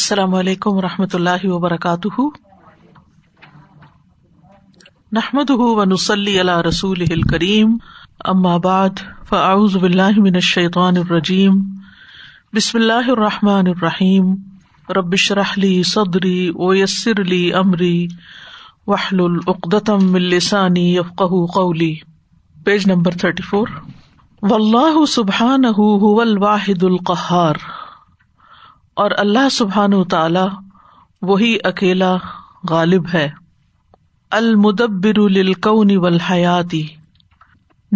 السلام علیکم و رحمۃ اللہ وبرکاتہ نحمد ونسلی رسول کریم بعد فاعوذ باللہ من الشیطان الرجیم بسم اللہ الرحمٰن الرحیم ربش رحلی صدری ویسر پیج نمبر تھرٹی فور الواحد وبحان اور اللہ سبحان تعالی وہی اکیلا غالب ہے المدبر للکون حیاتی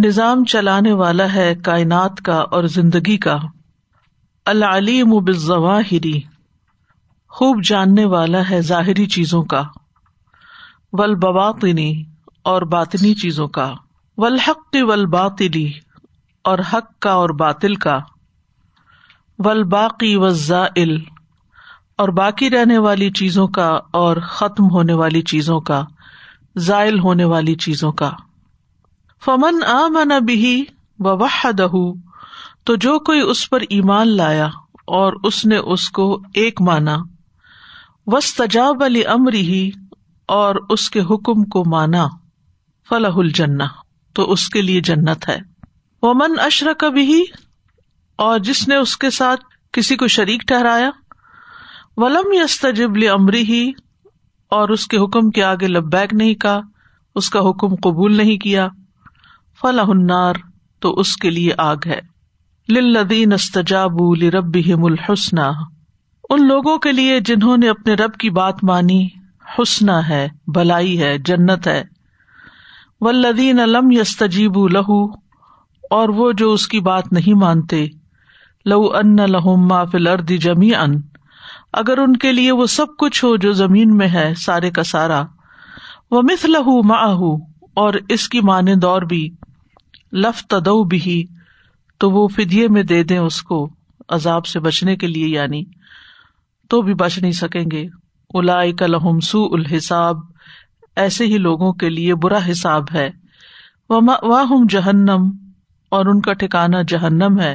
نظام چلانے والا ہے کائنات کا اور زندگی کا العلیم بالظواہری خوب جاننے والا ہے ظاہری چیزوں کا ولبواطنی اور باطنی چیزوں کا ولحق والباطلی اور حق کا اور باطل کا ول باقی و اور باقی رہنے والی چیزوں کا اور ختم ہونے والی چیزوں کا زائل ہونے والی چیزوں کا فمن عمن بھی دہ تو جو کوئی اس پر ایمان لایا اور اس نے اس کو ایک مانا وس علی امر ہی اور اس کے حکم کو مانا فلاح الجنا تو اس کے لیے جنت ہے وہ من بھی اور جس نے اس کے ساتھ کسی کو شریک ٹھہرایا ولم امری ہی اور اس کے حکم کے آگے لبیک نہیں کہا اس کا حکم قبول نہیں کیا فلا ہنار تو اس کے لیے آگ ہے للذین استجابوا مل حسنا ان لوگوں کے لیے جنہوں نے اپنے رب کی بات مانی حسنا ہے بلائی ہے جنت ہے ولدین لم یستیب لہو اور وہ جو اس کی بات نہیں مانتے لو ان لہم ما فل ارد جمی ان اگر ان کے لیے وہ سب کچھ ہو جو زمین میں ہے سارے کا سارا وہ مس مانے دور بھی لف تد بھی تو وہ فدیے میں دے دیں اس کو عذاب سے بچنے کے لیے یعنی تو بھی بچ نہیں سکیں گے الا لہم سو الحساب ایسے ہی لوگوں کے لیے برا حساب ہے واہ جہنم اور ان کا ٹھکانا جہنم ہے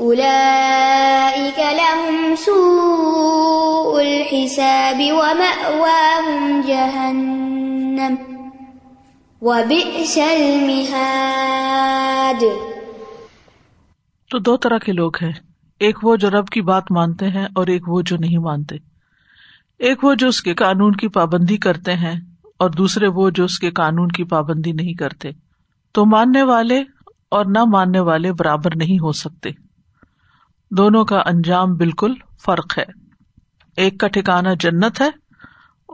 أولئك لهم سوء الحساب ومأواهم جهنم وبئس المهاد تو دو طرح کے لوگ ہیں ایک وہ جو رب کی بات مانتے ہیں اور ایک وہ جو نہیں مانتے ایک وہ جو اس کے قانون کی پابندی کرتے ہیں اور دوسرے وہ جو اس کے قانون کی پابندی نہیں کرتے تو ماننے والے اور نہ ماننے والے برابر نہیں ہو سکتے دونوں کا انجام بالکل فرق ہے ایک کا ٹھکانا جنت ہے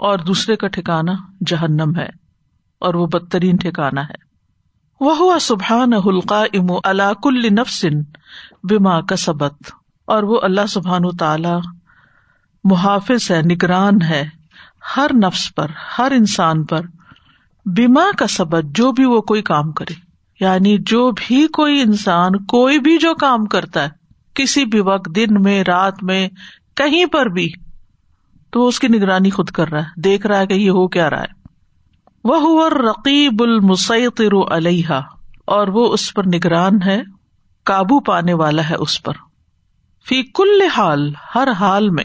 اور دوسرے کا ٹھکانا جہنم ہے اور وہ بدترین ٹھکانا ہے وہ ہوا سبحان حلقہ امو کل نفسن بیما کا سبق اور وہ اللہ سبحان و تعالی محافظ ہے نگران ہے ہر نفس پر ہر انسان پر بیما کا سبق جو بھی وہ کوئی کام کرے یعنی جو بھی کوئی انسان کوئی بھی جو کام کرتا ہے کسی بھی وقت دن میں رات میں کہیں پر بھی تو اس کی نگرانی خود کر رہا ہے دیکھ رہا ہے کہ یہ ہو کیا رہا ہے وہ رقیب علیہ اور وہ اس پر نگران ہے قابو پانے والا ہے اس پر فی کل حال ہر حال میں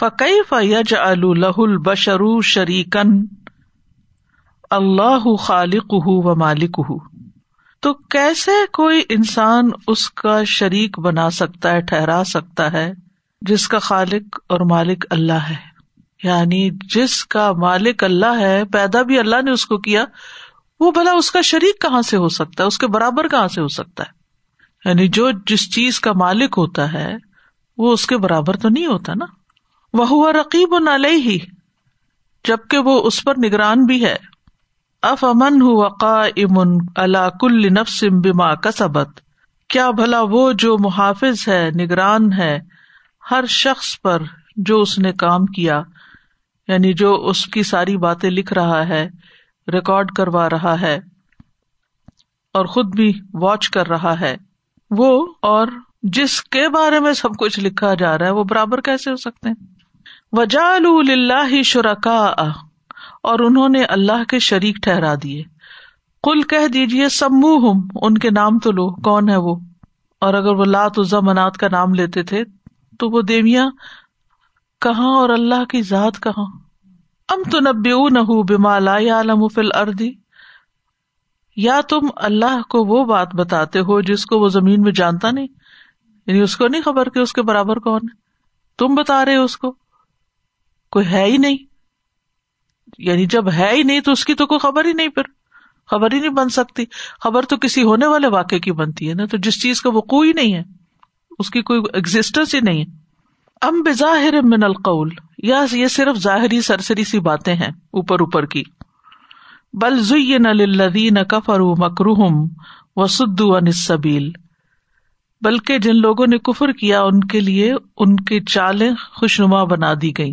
فقی فیج الح البشرو شریقن اللہ خالق ہُو و مالک ہُو تو کیسے کوئی انسان اس کا شریک بنا سکتا ہے ٹھہرا سکتا ہے جس کا خالق اور مالک اللہ ہے یعنی جس کا مالک اللہ ہے پیدا بھی اللہ نے اس کو کیا وہ بھلا اس کا شریک کہاں سے ہو سکتا ہے اس کے برابر کہاں سے ہو سکتا ہے یعنی جو جس چیز کا مالک ہوتا ہے وہ اس کے برابر تو نہیں ہوتا نا وہ ہوا رقیب و نالئی ہی جبکہ وہ اس پر نگران بھی ہے اف امن امن اللہ کل نفسم بما کسبت کیا بھلا وہ جو محافظ ہے نگران ہے ہر شخص پر جو اس نے کام کیا یعنی جو اس کی ساری باتیں لکھ رہا ہے ریکارڈ کروا رہا ہے اور خود بھی واچ کر رہا ہے وہ اور جس کے بارے میں سب کچھ لکھا جا رہا ہے وہ برابر کیسے ہو سکتے ہیں وجال شرکا اور انہوں نے اللہ کے شریک ٹھہرا دیے کل کہہ دیجیے سب ہم ان کے نام تو لو کون ہے وہ اور اگر وہ لات عزا منات کا نام لیتے تھے تو وہ دیویاں کہاں اور اللہ کی ذات کہاں ام تب بیما لا یا تم اللہ کو وہ بات بتاتے ہو جس کو وہ زمین میں جانتا نہیں یعنی اس کو نہیں خبر کہ اس کے برابر کون ہے تم بتا رہے اس کو کوئی ہے ہی نہیں یعنی جب ہے ہی نہیں تو اس کی تو کوئی خبر ہی نہیں پھر خبر ہی نہیں بن سکتی خبر تو کسی ہونے والے واقعے کی بنتی ہے نا تو جس چیز کا وہ کوئی نہیں ہے اس کی کوئی ایگزٹینس ہی نہیں ہے ام بظاہر من القول یا یہ صرف ظاہری سرسری سی باتیں ہیں اوپر اوپر کی بل زین للذین کفروا مکرہم و عن السبیل بلکہ جن لوگوں نے کفر کیا ان کے لیے ان کی چالیں خوشنما بنا دی گئیں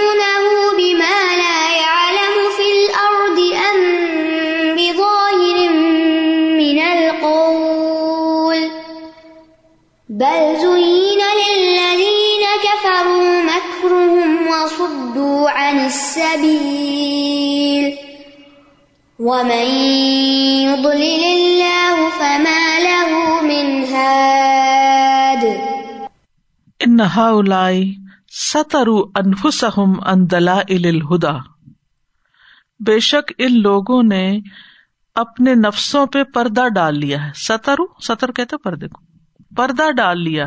بل زين للذين كفروا مكرهم وصدوا عن السبيل ومن يضلل الله فما انہا لترو انسہ ان دلائل الهدى بے شک ان لوگوں نے اپنے نفسوں پہ پردہ ڈال لیا ہے سترو ستر کہتے پردے کو پردہ ڈال لیا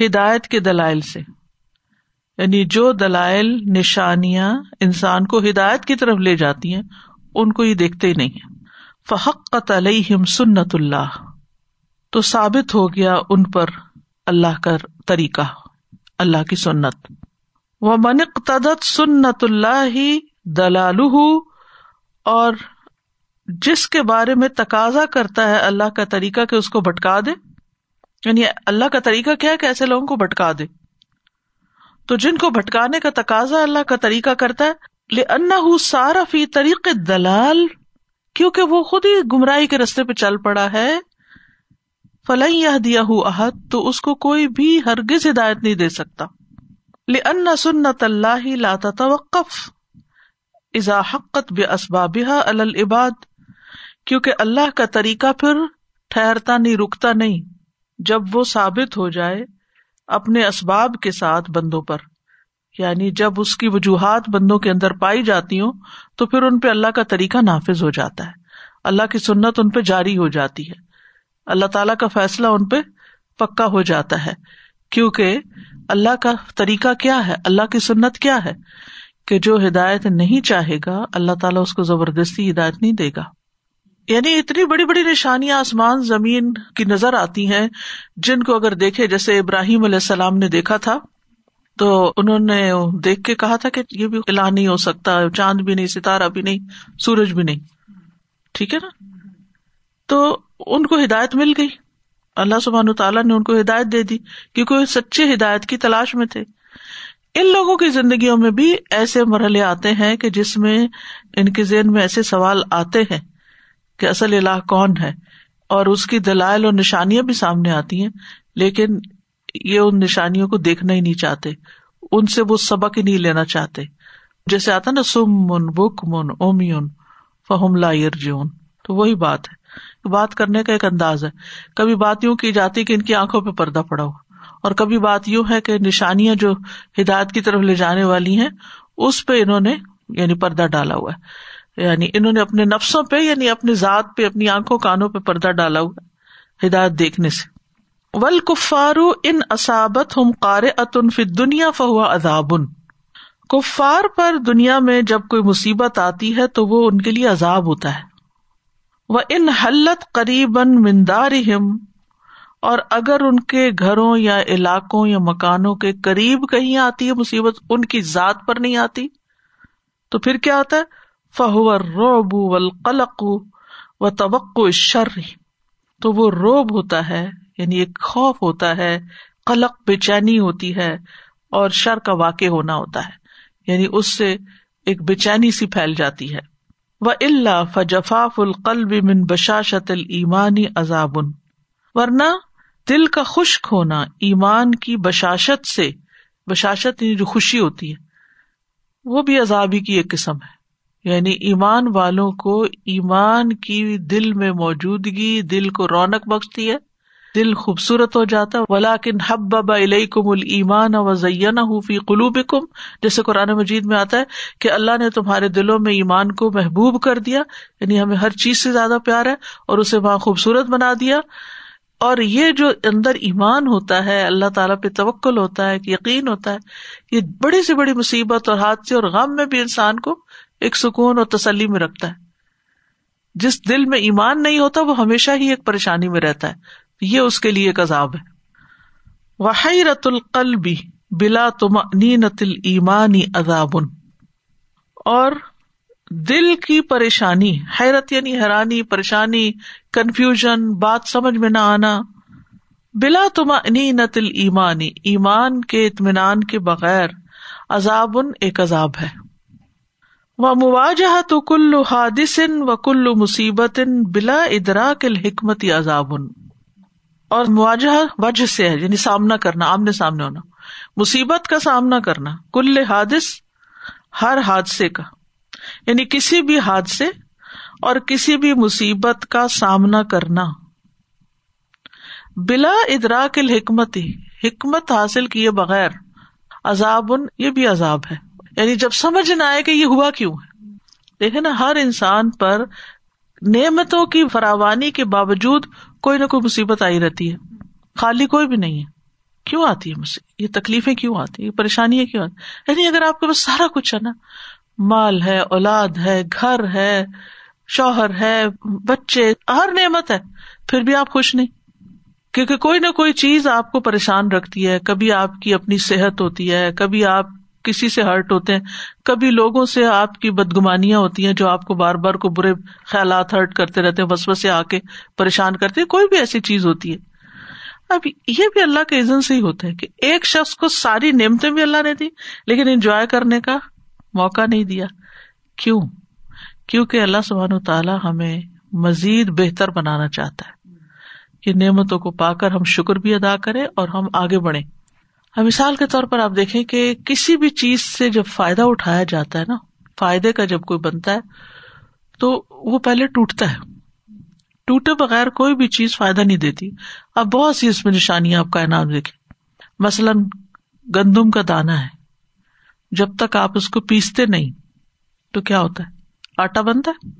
ہدایت کے دلائل سے یعنی جو دلائل نشانیاں انسان کو ہدایت کی طرف لے جاتی ہیں ان کو یہ دیکھتے ہی نہیں فحق علیہم سنت اللہ تو ثابت ہو گیا ان پر اللہ کا طریقہ اللہ کی سنت وہ منک تدت سنت اللہ ہی دلال جس کے بارے میں تقاضا کرتا ہے اللہ کا طریقہ کہ اس کو بھٹکا دے یعنی اللہ کا طریقہ کیا ہے کہ ایسے لوگوں کو بھٹکا دے تو جن کو بھٹکانے کا تقاضا اللہ کا طریقہ کرتا ہے لے انا سارا فی طریق دلال کیونکہ وہ خود ہی گمراہی کے رستے پہ چل پڑا ہے یہ دیا ہو احد تو اس کو کوئی بھی ہرگز ہدایت نہیں دے سکتا لے ان سننا توقف ازا حقت بے اسباب العباد کیونکہ اللہ کا طریقہ پھر ٹھہرتا نہیں رکتا نہیں جب وہ ثابت ہو جائے اپنے اسباب کے ساتھ بندوں پر یعنی جب اس کی وجوہات بندوں کے اندر پائی جاتی ہوں تو پھر ان پہ اللہ کا طریقہ نافذ ہو جاتا ہے اللہ کی سنت ان پہ جاری ہو جاتی ہے اللہ تعالیٰ کا فیصلہ ان پہ پکا ہو جاتا ہے کیونکہ اللہ کا طریقہ کیا ہے اللہ کی سنت کیا ہے کہ جو ہدایت نہیں چاہے گا اللہ تعالیٰ اس کو زبردستی ہدایت نہیں دے گا یعنی اتنی بڑی بڑی نشانیاں آسمان زمین کی نظر آتی ہیں جن کو اگر دیکھے جیسے ابراہیم علیہ السلام نے دیکھا تھا تو انہوں نے دیکھ کے کہا تھا کہ یہ بھی نہیں ہو سکتا چاند بھی نہیں ستارہ بھی نہیں سورج بھی نہیں ٹھیک ہے نا تو ان کو ہدایت مل گئی اللہ سبحان تعالیٰ نے ان کو ہدایت دے دی کیونکہ وہ سچے ہدایت کی تلاش میں تھے ان لوگوں کی زندگیوں میں بھی ایسے مرحلے آتے ہیں کہ جس میں ان کے ذہن میں ایسے سوال آتے ہیں کہ اصل اللہ کون ہے اور اس کی دلائل اور نشانیاں بھی سامنے آتی ہیں لیکن یہ ان نشانیوں کو دیکھنا ہی نہیں چاہتے ان سے وہ سبق ہی نہیں لینا چاہتے جیسے آتا نا سم من بک من اوم لا جون تو وہی بات ہے بات کرنے کا ایک انداز ہے کبھی بات یوں کی جاتی کہ ان کی آنکھوں پہ پردہ پڑا ہو اور کبھی بات یوں ہے کہ نشانیاں جو ہدایت کی طرف لے جانے والی ہیں اس پہ انہوں نے یعنی پردہ ڈالا ہوا ہے یعنی انہوں نے اپنے نفسوں پہ یعنی اپنی ذات پہ اپنی آنکھوں کانوں پہ پردہ ڈالا ہوا ہدایت دیکھنے سے ول کفارو ان ہم اتن فی دنیا انارے کفار پر دنیا میں جب کوئی مصیبت آتی ہے تو وہ ان کے لیے عذاب ہوتا ہے وہ ان حلت قریب مندار اور اگر ان کے گھروں یا علاقوں یا مکانوں کے قریب کہیں آتی ہے مصیبت ان کی ذات پر نہیں آتی تو پھر کیا آتا ہے فہور روب و القلق و توقع شر تو وہ روب ہوتا ہے یعنی ایک خوف ہوتا ہے قلق بے چینی ہوتی ہے اور شر کا واقع ہونا ہوتا ہے یعنی اس سے ایک بے چینی سی پھیل جاتی ہے و فجفاف القلب من بشاشت المانی عذابن ورنہ دل کا خشک ہونا ایمان کی بشاشت سے بشاشت یعنی جو خوشی ہوتی ہے وہ بھی عذابی کی ایک قسم ہے یعنی ایمان والوں کو ایمان کی دل میں موجودگی دل کو رونق بخشتی ہے دل خوبصورت ہو جاتا ولاکن حب ببا علیہ کم المان و حوفی قلوب کم جیسے قرآن مجید میں آتا ہے کہ اللہ نے تمہارے دلوں میں ایمان کو محبوب کر دیا یعنی ہمیں ہر چیز سے زیادہ پیار ہے اور اسے وہاں خوبصورت بنا دیا اور یہ جو اندر ایمان ہوتا ہے اللہ تعالیٰ پہ توکل ہوتا ہے یقین ہوتا ہے یہ بڑی سے بڑی مصیبت اور حادثے اور غم میں بھی انسان کو ایک سکون اور تسلی میں رکھتا ہے جس دل میں ایمان نہیں ہوتا وہ ہمیشہ ہی ایک پریشانی میں رہتا ہے یہ اس کے لیے ایک عذاب ہے وہ حیرت القلبی بلا تم نی نتل ایمانی عذاب اور دل کی پریشانی حیرت یعنی حیرانی پریشانی کنفیوژن بات سمجھ میں نہ آنا بلا تما نی ن ایمانی ایمان کے اطمینان کے بغیر عذاب ایک عذاب ہے مواجہ تو کلو حادث و مصیبت بلا ادرا کل حکمتی عذاب اور مواجہ وجہ سے ہے یعنی سامنا کرنا آمنے سامنے ہونا مصیبت کا سامنا کرنا کل حادث ہر حادثے کا یعنی کسی بھی حادثے اور کسی بھی مصیبت کا سامنا کرنا بلا ادرا کل ہی حکمت حاصل کیے بغیر عذاب یہ بھی عذاب ہے یعنی جب سمجھ نہ آئے کہ یہ ہوا کیوں ہے دیکھے نا ہر انسان پر نعمتوں کی فراوانی کے باوجود کوئی نہ کوئی مصیبت آئی رہتی ہے خالی کوئی بھی نہیں ہے کیوں آتی ہے یہ تکلیفیں کیوں آتی ہیں یہ پریشانیاں کیوں آتی یعنی اگر آپ کے پاس سارا کچھ ہے نا مال ہے اولاد ہے گھر ہے شوہر ہے بچے ہر نعمت ہے پھر بھی آپ خوش نہیں کیونکہ کوئی نہ کوئی چیز آپ کو پریشان رکھتی ہے کبھی آپ کی اپنی صحت ہوتی ہے کبھی آپ کسی سے ہرٹ ہوتے ہیں کبھی لوگوں سے آپ کی بدگمانیاں ہوتی ہیں جو آپ کو بار بار کو برے خیالات ہرٹ کرتے رہتے ہیں بس بس آ کے پریشان کرتے ہیں کوئی بھی ایسی چیز ہوتی ہے اب یہ بھی اللہ کے ایزن سے ہی ہوتا ہے کہ ایک شخص کو ساری نعمتیں بھی اللہ نے دی لیکن انجوائے کرنے کا موقع نہیں دیا کیوں کیونکہ اللہ تعالیٰ ہمیں مزید بہتر بنانا چاہتا ہے کہ نعمتوں کو پا کر ہم شکر بھی ادا کریں اور ہم آگے بڑھیں مثال کے طور پر آپ دیکھیں کہ کسی بھی چیز سے جب فائدہ اٹھایا جاتا ہے نا فائدے کا جب کوئی بنتا ہے تو وہ پہلے ٹوٹتا ہے ٹوٹے بغیر کوئی بھی چیز فائدہ نہیں دیتی اب بہت سی اس میں نشانیاں آپ کا انعام دیکھیں مثلاً گندم کا دانا ہے جب تک آپ اس کو پیستے نہیں تو کیا ہوتا ہے آٹا بنتا ہے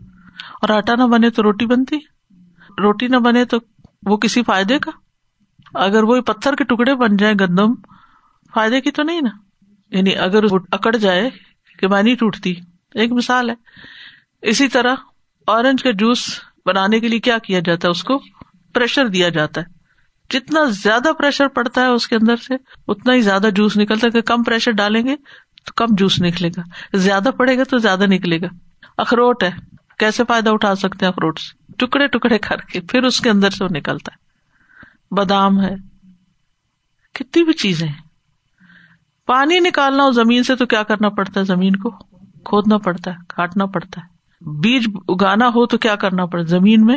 اور آٹا نہ بنے تو روٹی بنتی روٹی نہ بنے تو وہ کسی فائدے کا اگر وہ پتھر کے ٹکڑے بن جائیں گندم فائدے کی تو نہیں نا یعنی اگر اکڑ جائے کہ میں نہیں ٹوٹتی ایک مثال ہے اسی طرح اورنج کا جوس بنانے کے لیے کیا جاتا ہے اس کو پریشر دیا جاتا ہے جتنا زیادہ پریشر پڑتا ہے اس کے اندر سے اتنا ہی زیادہ جوس نکلتا ہے کہ کم پریشر ڈالیں گے تو کم جوس نکلے گا زیادہ پڑے گا تو زیادہ نکلے گا اخروٹ ہے کیسے فائدہ اٹھا سکتے ہیں اخروٹ سے ٹکڑے ٹکڑے کر کے پھر اس کے اندر سے وہ نکلتا ہے بادام ہے کتنی بھی چیزیں پانی نکالنا ہو زمین سے تو کیا کرنا پڑتا ہے زمین کو کھودنا پڑتا ہے کاٹنا پڑتا ہے بیج اگانا ہو تو کیا کرنا پڑتا زمین میں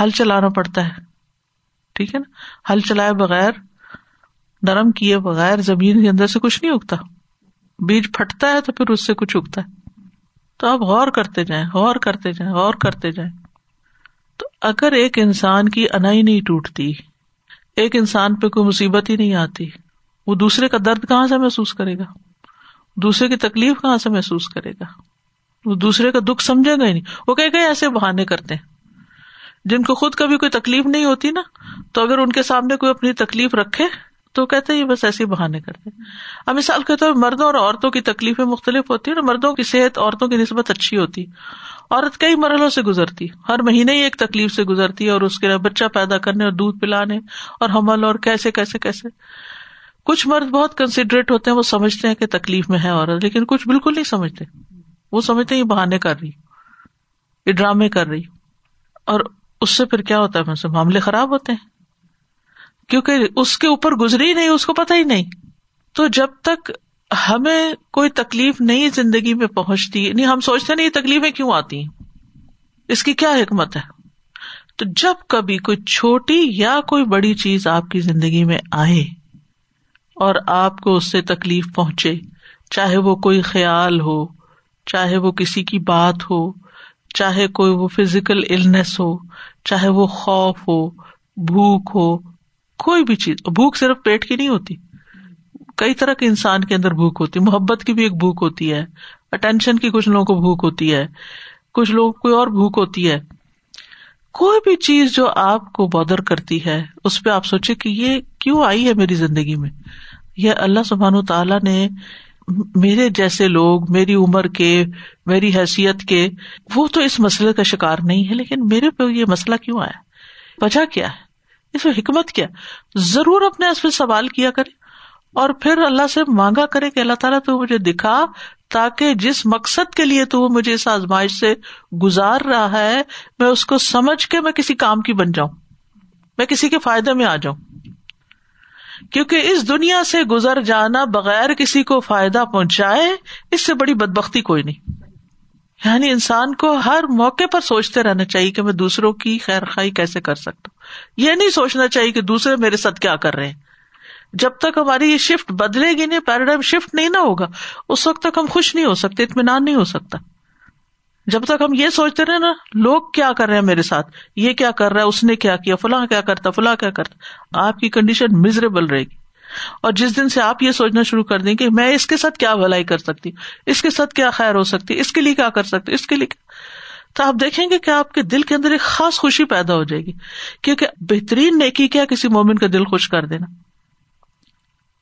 ہل چلانا پڑتا ہے ٹھیک ہے نا ہل چلائے بغیر نرم کیے بغیر زمین کے اندر سے کچھ نہیں اگتا بیج پھٹتا ہے تو پھر اس سے کچھ اگتا ہے تو آپ غور کرتے جائیں غور کرتے جائیں غور کرتے جائیں تو اگر ایک انسان کی انائی نہیں ٹوٹتی ایک انسان پہ کوئی مصیبت ہی نہیں آتی وہ دوسرے کا درد کہاں سے محسوس کرے گا دوسرے کی تکلیف کہاں سے محسوس کرے گا وہ دوسرے کا دکھ سمجھے گا ہی نہیں وہ کہے کہ ایسے بہانے کرتے ہیں جن کو خود کبھی کوئی تکلیف نہیں ہوتی نا تو اگر ان کے سامنے کوئی اپنی تکلیف رکھے تو کہتے ہیں بس ایسے بہانے کرتے اب مثال کے طور مردوں اور عورتوں کی تکلیفیں مختلف ہوتی ہیں مردوں کی صحت عورتوں کی نسبت اچھی ہوتی عورت کئی مرحلوں سے گزرتی ہر مہینے ہی ایک تکلیف سے گزرتی ہے اور اس کے بچہ پیدا کرنے اور دودھ پلانے اور حمل اور کیسے کیسے کیسے کچھ مرد بہت کنسیڈریٹ ہوتے ہیں وہ سمجھتے ہیں کہ تکلیف میں ہے اور لیکن کچھ بالکل نہیں سمجھتے وہ سمجھتے ہیں یہ بہانے کر رہی یہ ڈرامے کر رہی اور اس سے پھر کیا ہوتا ہے سے معاملے خراب ہوتے ہیں کیونکہ اس کے اوپر گزری نہیں اس کو پتا ہی نہیں تو جب تک ہمیں کوئی تکلیف نہیں زندگی میں پہنچتی نہیں یعنی ہم سوچتے نہیں یہ تکلیفیں کیوں آتی ہیں اس کی کیا حکمت ہے تو جب کبھی کوئی چھوٹی یا کوئی بڑی چیز آپ کی زندگی میں آئے اور آپ کو اس سے تکلیف پہنچے چاہے وہ کوئی خیال ہو چاہے وہ کسی کی بات ہو چاہے کوئی وہ فزیکل النیس ہو چاہے وہ خوف ہو بھوک ہو کوئی بھی چیز بھوک صرف پیٹ کی نہیں ہوتی کئی طرح کے انسان کے اندر بھوک ہوتی محبت کی بھی ایک بھوک ہوتی ہے اٹینشن کی کچھ لوگوں کو بھوک ہوتی ہے کچھ لوگوں کو اور بھوک ہوتی ہے کوئی بھی چیز جو آپ کو بدر کرتی ہے اس پہ آپ سوچے کہ یہ کیوں آئی ہے میری زندگی میں یا اللہ سبحان تعالیٰ نے میرے جیسے لوگ میری عمر کے میری حیثیت کے وہ تو اس مسئلے کا شکار نہیں ہے لیکن میرے پہ یہ مسئلہ کیوں آیا وجہ کیا ہے اس میں حکمت کیا ضرور اپنے اس پہ سوال کیا کرے اور پھر اللہ سے مانگا کرے کہ اللہ تعالیٰ تو مجھے دکھا تاکہ جس مقصد کے لیے تو وہ مجھے اس آزمائش سے گزار رہا ہے میں اس کو سمجھ کے میں کسی کام کی بن جاؤں میں کسی کے فائدے میں آ جاؤں کیونکہ اس دنیا سے گزر جانا بغیر کسی کو فائدہ پہنچائے اس سے بڑی بد بختی کوئی نہیں یعنی انسان کو ہر موقع پر سوچتے رہنا چاہیے کہ میں دوسروں کی خیر خائی کیسے کر سکتا ہوں یہ نہیں سوچنا چاہیے کہ دوسرے میرے ساتھ کیا کر رہے ہیں جب تک ہماری یہ شفٹ بدلے گی نہیں پیراڈائم شفٹ نہیں نہ ہوگا اس وقت تک ہم خوش نہیں ہو سکتے اطمینان نہیں ہو سکتا جب تک ہم یہ سوچتے رہے نا لوگ کیا کر رہے ہیں میرے ساتھ یہ کیا کر رہا ہے اس نے کیا کیا فلاں کیا کرتا فلاں کیا کرتا آپ کی کنڈیشن مزریبل رہے گی اور جس دن سے آپ یہ سوچنا شروع کر دیں کہ میں اس کے ساتھ کیا بھلائی کر سکتی ہوں اس کے ساتھ کیا خیر ہو سکتی اس کے لیے کیا کر سکتی اس کے لیے کیا تو آپ دیکھیں گے کہ آپ کے دل کے اندر ایک خاص خوشی پیدا ہو جائے گی کیونکہ بہترین نیکی کیا کسی مومن کا دل خوش کر دینا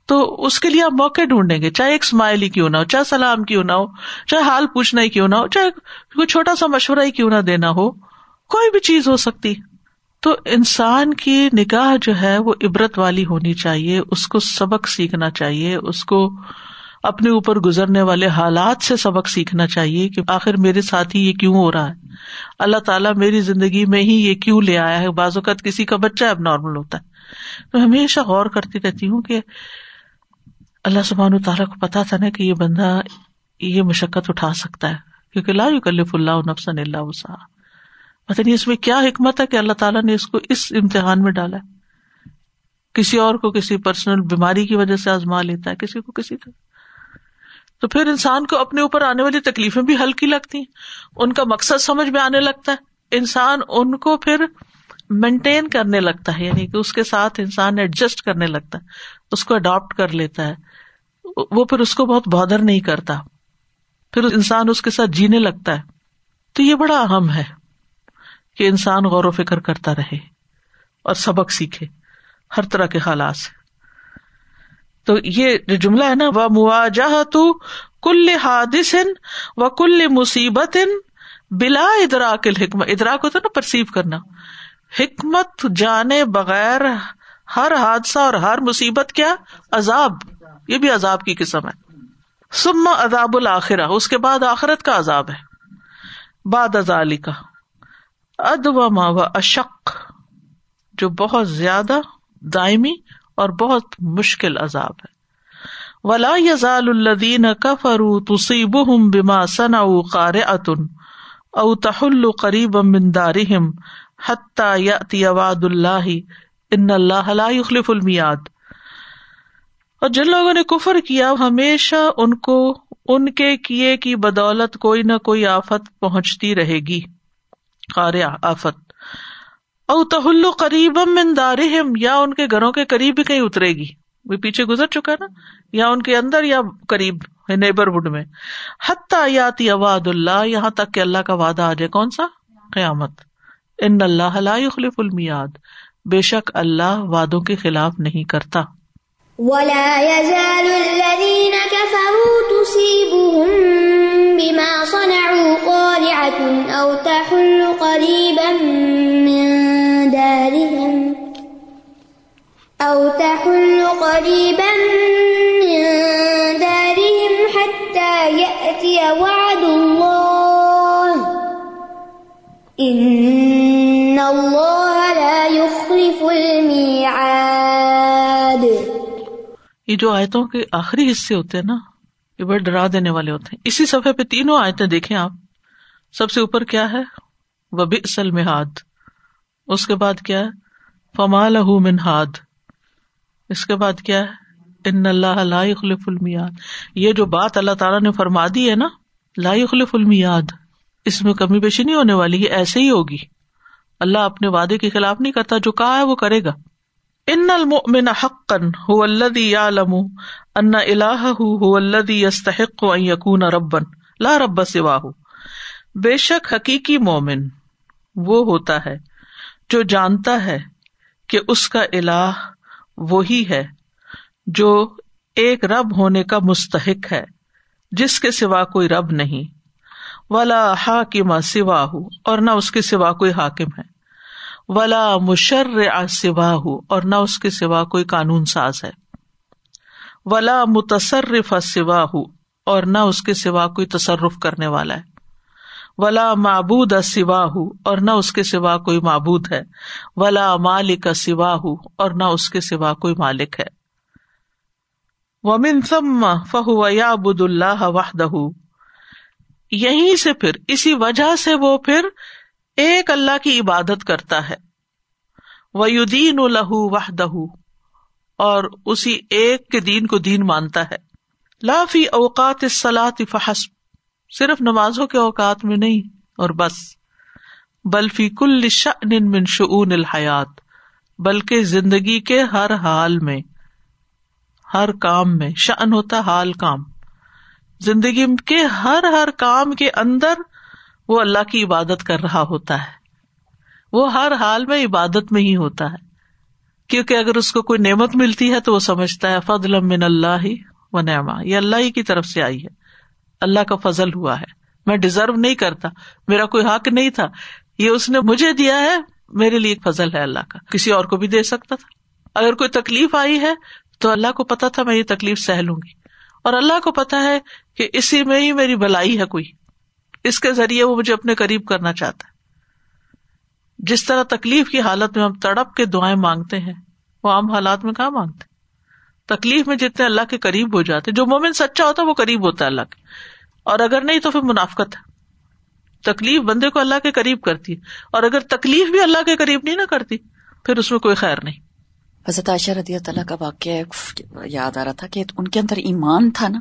تو اس کے لیے آپ موقع ڈھونڈیں گے چاہے ایک اسمائل ہی کیوں نہ ہو چاہے سلام کیوں نہ ہو چاہے حال پوچھنا ہی کیوں نہ ہو چاہے کوئی چھوٹا سا مشورہ ہی کیوں نہ دینا ہو کوئی بھی چیز ہو سکتی تو انسان کی نگاہ جو ہے وہ عبرت والی ہونی چاہیے اس کو سبق سیکھنا چاہیے اس کو اپنے اوپر گزرنے والے حالات سے سبق سیکھنا چاہیے کہ آخر میرے ساتھ ہی یہ کیوں ہو رہا ہے اللہ تعالیٰ میری زندگی میں ہی یہ کیوں لے آیا ہے بعض اوقات کسی کا بچہ اب نارمل ہوتا ہے تو ہمیشہ غور کرتی رہتی ہوں کہ اللہ تعالیٰ کو پتا تھا نا کہ یہ بندہ یہ مشقت اٹھا سکتا ہے کیونکہ اللہ اللہ وسا اس میں کیا حکمت ہے کہ اللہ تعالیٰ نے اس کو اس امتحان میں ڈالا ہے کسی اور کو کسی پرسنل بیماری کی وجہ سے آزما لیتا ہے کسی کو کسی کا تو پھر انسان کو اپنے اوپر آنے والی تکلیفیں بھی ہلکی لگتی ہیں ان کا مقصد سمجھ میں آنے لگتا ہے انسان ان کو پھر مینٹین کرنے لگتا ہے یعنی کہ اس کے ساتھ انسان ایڈجسٹ کرنے لگتا ہے اس کو اڈاپٹ کر لیتا ہے وہ پھر اس کو بہت بہادر نہیں کرتا پھر انسان اس کے ساتھ جینے لگتا ہے تو یہ بڑا اہم ہے کہ انسان غور و فکر کرتا رہے اور سبق سیکھے ہر طرح کے حالات سے تو یہ جو جملہ ہے نا وہ مواجہ تو کل حادث و کل مصیبت بلا ادراک حکمت ادرا کو تو نا پرسیو کرنا حکمت جانے بغیر ہر حادثہ اور ہر مصیبت کیا عذاب یہ بھی عذاب کی قسم ہے سما عذاب الآخرا اس کے بعد آخرت کا عذاب ہے باد ازالی کا ادوما و اشق جو بہت زیادہ دائمی اور بہت مشکل عذاب ہے ولا یزال الدین کفرو تصیب بما ثنا قار اتن او تحل قریب امندارحم حتیٰ یا تیواد اللہ ان اللہ لا یخلف المیاد اور جن لوگوں نے کفر کیا ہمیشہ ان کو ان کے کیے کی بدولت کوئی نہ کوئی آفت پہنچتی رہے گی آفت اوتحل قریب یا ان کے گھروں کے قریب کہیں اترے گی وہ پیچھے گزر چکا نا یا ان کے اندر یا قریب نیبرہڈ میں حتہ یاتی اواد اللہ یہاں تک کہ اللہ کا وعدہ آ جائے کون سا قیامت ان اللہ المیاد بے شک اللہ وادوں کے خلاف نہیں کرتا ولا يزال الذين كفروا تصيبهم بما صنعوا قارعة أو تحل قريبا من دارهم أو تحل قريبا وعد الله إن جو آیتوں کے آخری حصے ہوتے ہیں نا یہ بڑے ڈرا دینے والے ہوتے ہیں اسی صفحے پہ تینوں آیتیں دیکھیں آپ سب سے اوپر کیا ہے وہ بھی اصل میں ہاتھ اس کے بعد کیا ہے فما لہ منہاد اس کے بعد کیا ہے ان اللہ لا المیاد یہ جو بات اللہ تعالیٰ نے فرما دی ہے نا لا المیاد اس میں کمی بیشی نہیں ہونے والی یہ ایسے ہی ہوگی اللہ اپنے وعدے کے خلاف نہیں کرتا جو کہا ہے وہ کرے گا ان المن هو یا لم ان يكون ربن لا رب سواه بے شک حقیقی مومن وہ ہوتا ہے جو جانتا ہے کہ اس کا اللہ وہی ہے جو ایک رب ہونے کا مستحق ہے جس کے سوا کوئی رب نہیں و حاکم سواہ اور نہ اس کے سوا کوئی حاکم ہے ولا مشر سوا ہو اور نہ اس کے سوا کوئی قانون ساز ہے ولا متصرف سوا ہو اور نہ اس کے سوا کوئی تصرف کرنے والا ہے ولا معبود سوا ہو اور نہ اس کے سوا کوئی معبود ہے ولا مالک سوا ہو اور نہ اس کے سوا کوئی مالک ہے ومن ثم فہو یعبد اللہ وحدہ یہیں سے پھر اسی وجہ سے وہ پھر ایک اللہ کی عبادت کرتا ہے وہ یو دین و لہو وح دہ اور اسی ایک کے دین کو دین مانتا ہے لافی اوقات اس فحسب صرف نمازوں کے اوقات میں نہیں اور بس بلفی کل شن الحیات بلکہ زندگی کے ہر حال میں ہر کام میں شن ہوتا حال کام زندگی کے ہر ہر کام کے اندر وہ اللہ کی عبادت کر رہا ہوتا ہے وہ ہر حال میں عبادت میں ہی ہوتا ہے کیونکہ اگر اس کو کوئی نعمت ملتی ہے تو وہ سمجھتا ہے من اللہ ہی کی طرف سے آئی ہے اللہ کا فضل ہوا ہے میں ڈیزرو نہیں کرتا میرا کوئی حق نہیں تھا یہ اس نے مجھے دیا ہے میرے لیے ایک فضل ہے اللہ کا کسی اور کو بھی دے سکتا تھا اگر کوئی تکلیف آئی ہے تو اللہ کو پتا تھا میں یہ تکلیف سہ لوں گی اور اللہ کو پتا ہے کہ اسی میں ہی میری بلائی ہے کوئی اس کے ذریعے وہ مجھے اپنے قریب کرنا چاہتا ہے جس طرح تکلیف کی حالت میں ہم تڑپ کے دعائیں مانگتے ہیں وہ عام حالات میں کہاں مانگتے تکلیف میں جتنے اللہ کے قریب ہو جاتے جو مومن سچا ہوتا ہے وہ قریب ہوتا ہے اللہ کے اور اگر نہیں تو پھر منافقت ہے تکلیف بندے کو اللہ کے قریب کرتی ہے اور اگر تکلیف بھی اللہ کے قریب نہیں نہ کرتی پھر اس میں کوئی خیر نہیں حضرت عائشہ رضی تعالیٰ کا واقعہ یاد آ رہا تھا کہ ان کے اندر ایمان تھا نا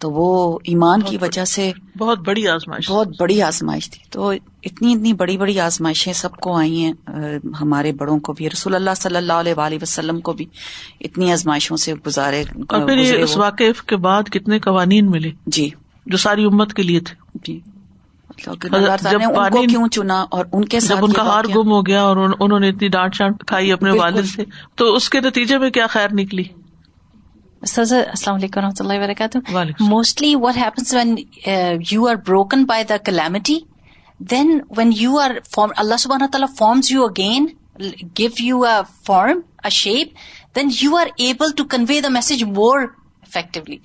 تو وہ ایمان کی وجہ سے بہت بڑی آزمائش بہت بڑی آزمائش تھی تو اتنی اتنی بڑی بڑی آزمائشیں سب کو آئی ہیں ہمارے بڑوں کو بھی رسول اللہ صلی اللہ علیہ وآلہ وسلم کو بھی اتنی آزمائشوں سے گزارے اور پھر اس واقف کے بعد کتنے قوانین ملے جی جو ساری امت کے لیے تھے جی جب کیوں چنا اور ان کے ساتھ ان کا ہار گم ہو گیا اور انہوں نے اتنی ڈانٹ شانٹ کھائی اپنے والد سے تو اس کے نتیجے میں کیا خیر نکلی سر السلام علیکم و رحمۃ اللہ وبرکاتہ mostly what when you are broken by the calamity then when you you are form اللہ تعالیٰ forms again give you a form a shape then you are able to convey the message effectively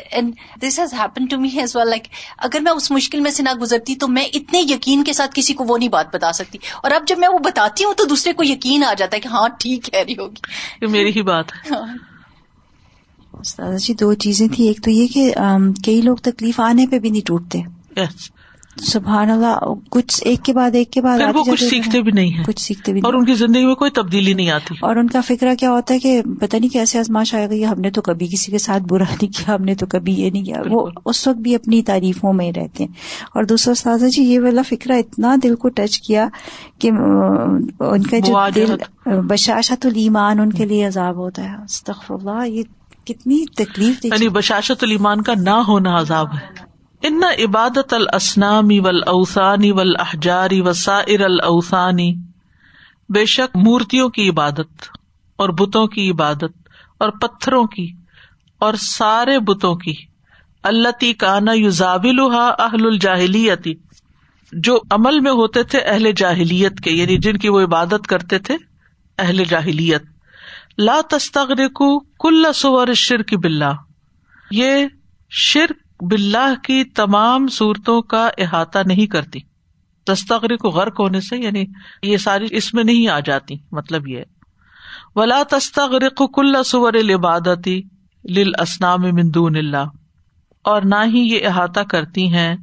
and this has happen to me as well like اگر میں اس مشکل میں سے نہ گزرتی تو میں اتنے یقین کے ساتھ کسی کو وہ نہیں بات بتا سکتی اور اب جب میں وہ بتاتی ہوں تو دوسرے کو یقین آ جاتا ہے کہ ہاں ٹھیک ہے ری ہوگی میری ہی بات ہے استاد جی دو چیزیں تھیں ایک تو یہ کہ کئی لوگ تکلیف آنے پہ بھی نہیں ٹوٹتے سبحان اللہ کچھ ایک کے بعد ایک کے بعد کچھ سیکھتے بھی نہیں کچھ سیکھتے بھی نہیں اور ان کی زندگی میں کوئی تبدیلی نہیں آتی اور ان کا فکرہ کیا ہوتا ہے کہ پتہ نہیں کیسے آزماش آئے گئی ہم نے تو کبھی کسی کے ساتھ برا نہیں کیا ہم نے تو کبھی یہ نہیں کیا وہ اس وقت بھی اپنی تعریفوں میں رہتے ہیں اور دوسرا استاذہ جی یہ والا فکرہ اتنا دل کو ٹچ کیا کہ ان کا جو دل بشاشت المان ان کے لیے عذاب ہوتا ہے اللہ یہ کتنی تکلیف یعنی بشاشت المان کا نہ ہونا عذاب ہے ان عبادت السنامی ول اوسانی ول احجاری و سا السانی بے شک مورتیوں کی عبادت اور بتوں کی عبادت اور پتھروں کی اور سارے بتوں کی اللہ تانا یو زاویلحا اہل الجاہلی جو عمل میں ہوتے تھے اہل جاہلیت کے یعنی جن کی وہ عبادت کرتے تھے اہل جاہلیت لا تستغغرک کل سور شرک بلّہ یہ شرک بلّہ کی تمام صورتوں کا احاطہ نہیں کرتی تستغرق کو غرق ہونے سے یعنی یہ ساری اس میں نہیں آ جاتی مطلب یہ ولا تستغرق کو کل سور العبادتی لسنام مندون اور نہ ہی یہ احاطہ کرتی ہیں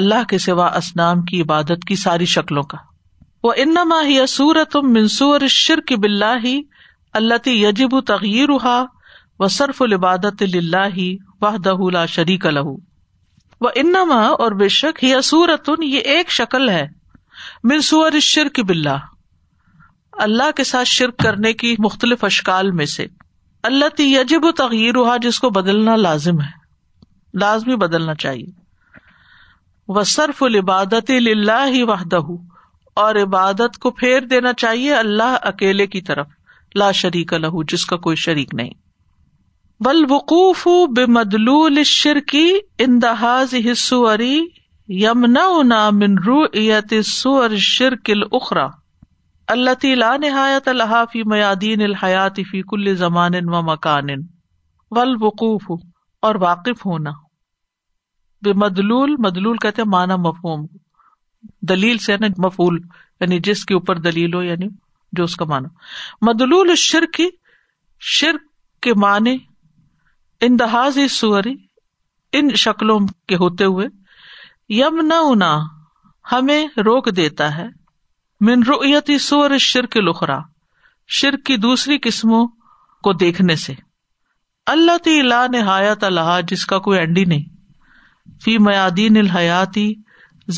اللہ کے سوا اسنام کی عبادت کی ساری شکلوں کا وہ انما ہی سورت منصور شرک بلّہ ہی اللہ تی یجب و صرف العبادت اللہ ہی وح دہو لا شری کا و انما اور بے شک یا سورتن یہ ایک شکل ہے منصور شرک بلّہ اللہ کے ساتھ شرک کرنے کی مختلف اشکال میں سے اللہ تی یجب ہا جس کو بدلنا لازم ہے لازمی بدلنا چاہیے وہ صرف العبادت و دہو اور عبادت کو پھیر دینا چاہیے اللہ اکیلے کی طرف لا شریک الح جس کا کوئی شریک نہیں بل وقوف بے مدلول شر کی ان دہاز اللہ اللہ فی کل زمان و مکان وقوف اور واقف ہونا بے مدلول مدلول کہتے مانا مفہوم دلیل سے نا مفول یعنی جس کے اوپر دلیل ہو یعنی جو اس کا مانا مدلول شرک شرک کے معنی دہاز سوری ان شکلوں کے ہوتے ہوئے یم نہ ہمیں روک دیتا ہے من سور شرک لخرا شرک کی دوسری قسموں کو دیکھنے سے اللہ تی لا نہایت اللہ جس کا کوئی اینڈی نہیں فی میادین الحیاتی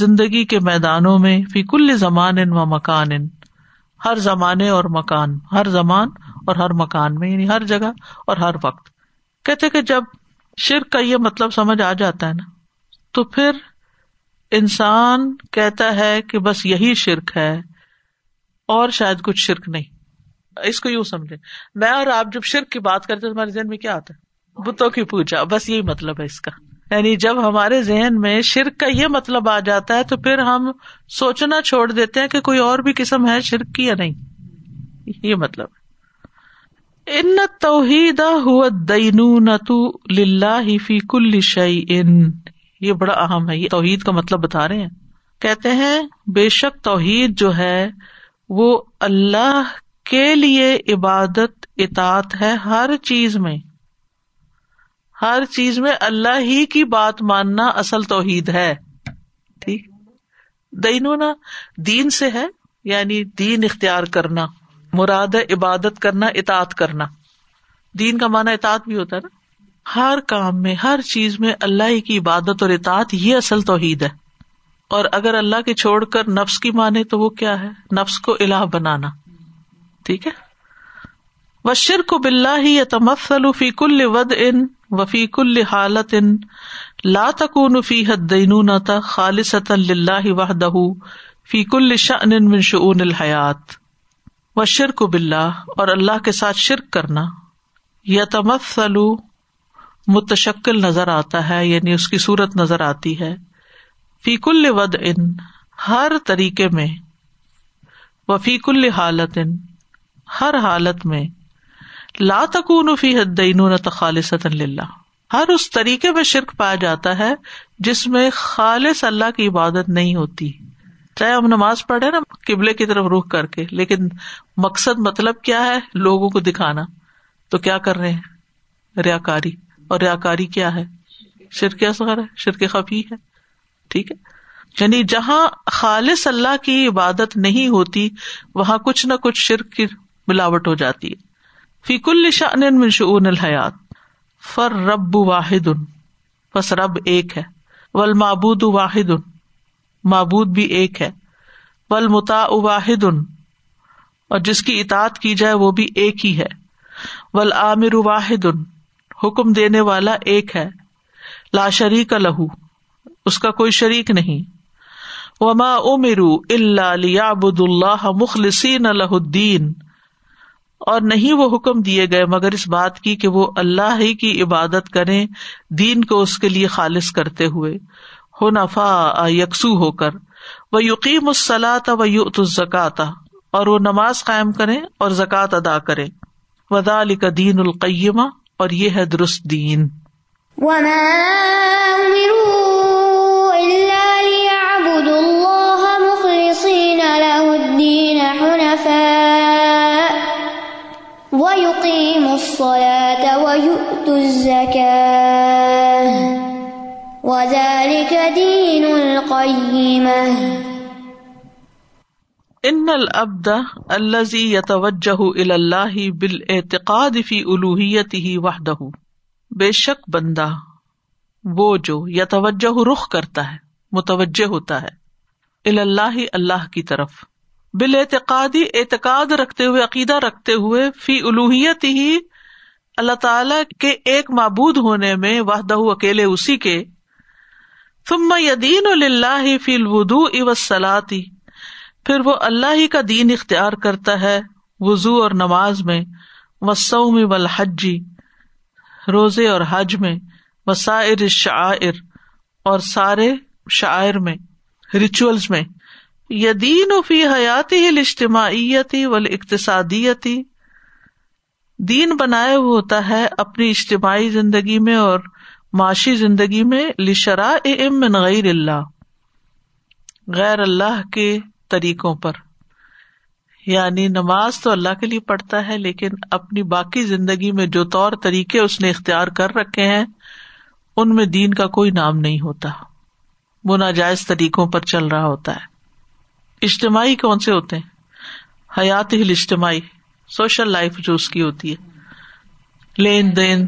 زندگی کے میدانوں میں فی کل زمان و مکان ان ہر زمانے اور مکان ہر زمان اور ہر مکان میں یعنی ہر جگہ اور ہر وقت کہتے کہ جب شرک کا یہ مطلب سمجھ آ جاتا ہے نا تو پھر انسان کہتا ہے کہ بس یہی شرک ہے اور شاید کچھ شرک نہیں اس کو یوں سمجھے میں اور آپ جب شرک کی بات کرتے تو ہمارے ذہن میں کیا آتا ہے بتوں کی پوجا بس یہی مطلب ہے اس کا یعنی جب ہمارے ذہن میں شرک کا یہ مطلب آ جاتا ہے تو پھر ہم سوچنا چھوڑ دیتے ہیں کہ کوئی اور بھی قسم ہے شرک کی یا نہیں یہ مطلب ان توحید للہ فی کل شعی ان یہ بڑا اہم ہے یہ توحید کا مطلب بتا رہے ہیں کہتے ہیں بے شک توحید جو ہے وہ اللہ کے لیے عبادت اطاط ہے ہر چیز میں ہر چیز میں اللہ ہی کی بات ماننا اصل توحید ہے ٹھیک دینوں دین سے ہے یعنی دین اختیار کرنا مراد عبادت کرنا اطاط کرنا دین کا مانا اطاط بھی ہوتا ہے نا ہر کام میں ہر چیز میں اللہ کی عبادت اور اطاعت یہ اصل توحید ہے اور اگر اللہ کے چھوڑ کر نفس کی مانے تو وہ کیا ہے نفس کو الہ بنانا ٹھیک ہے وشر کو بلّہ ہی تم فی کل ود ان وفیق الحالت فی حد دین خالص اللہ وح دہ فیق الشن شرک بلا اور اللہ کے ساتھ شرک کرنا یتمثل سلو نظر آتا ہے یعنی اس کی صورت نظر آتی ہے فیق الد ان ہر طریقے میں وفیق الحالت ہر حالت میں لا تکون فی حد دینت تخالص صلہ ہر اس طریقے میں شرک پایا جاتا ہے جس میں خالص اللہ کی عبادت نہیں ہوتی چاہے ہم نماز پڑھے نا قبلے کی طرف رخ کر کے لیکن مقصد مطلب کیا ہے لوگوں کو دکھانا تو کیا کر رہے ہیں ریا کاری اور ریا کاری کیا ہے شرک اثر ہے شرک خفی ہے ٹھیک ہے یعنی جہاں خالص اللہ کی عبادت نہیں ہوتی وہاں کچھ نہ کچھ شرک کی ملاوٹ ہو جاتی ہے فی کل شان منشن فر رب واحد رب ایک ہے ول محبود واحد معبود بھی ایک ہے واحد اور جس کی اطاط کی جائے وہ بھی ایک ہی ہے ول عامر واحد حکم دینے والا ایک ہے لا شریک لہو اس کا کوئی شریک نہیں وما امرو میرو اب اللہ مخلسین الدین اور نہیں وہ حکم دیے گئے مگر اس بات کی کہ وہ اللہ ہی کی عبادت کرے دین کو اس کے لیے خالص کرتے ہوئے ہو نفا یکسو ہو کر وہ یقین یوقیم تھا اور وہ نماز قائم کرے اور زکوٰۃ ادا کرے ودا علی کا دین القیمہ اور یہ ہے درست دین حنفاء الزی یا توجہ بال اعتقاد فی الوحیتی واہدہ بے شک بندہ وہ جو یتوجہ رخ کرتا ہے متوجہ ہوتا ہے اللہ اللہ کی طرف بال اعتقادی اعتقاد رکھتے ہوئے عقیدہ رکھتے ہوئے فی الوحیت ہی اللہ تعالی کے ایک معبود ہونے میں واہدہ اکیلے اسی کے یدین اللہ فی الدو اصلا پھر وہ اللہ ہی کا دین اختیار کرتا ہے وضو اور نماز میں وسع و الحجی روزے اور حج میں وسائر شاعر اور سارے شاعر میں ریچولس میں یدین فی حیاتی اجتماعیتی و اقتصادیتی دین بنایا ہوتا ہے اپنی اجتماعی زندگی میں اور معاشی زندگی میں لشرا امن غیر اللہ غیر اللہ کے طریقوں پر یعنی نماز تو اللہ کے لیے پڑھتا ہے لیکن اپنی باقی زندگی میں جو طور طریقے اس نے اختیار کر رکھے ہیں ان میں دین کا کوئی نام نہیں ہوتا وہ ناجائز طریقوں پر چل رہا ہوتا ہے اجتماعی کون سے ہوتے ہیں حیات ہل اجتماعی سوشل لائف جو اس کی ہوتی ہے لین دین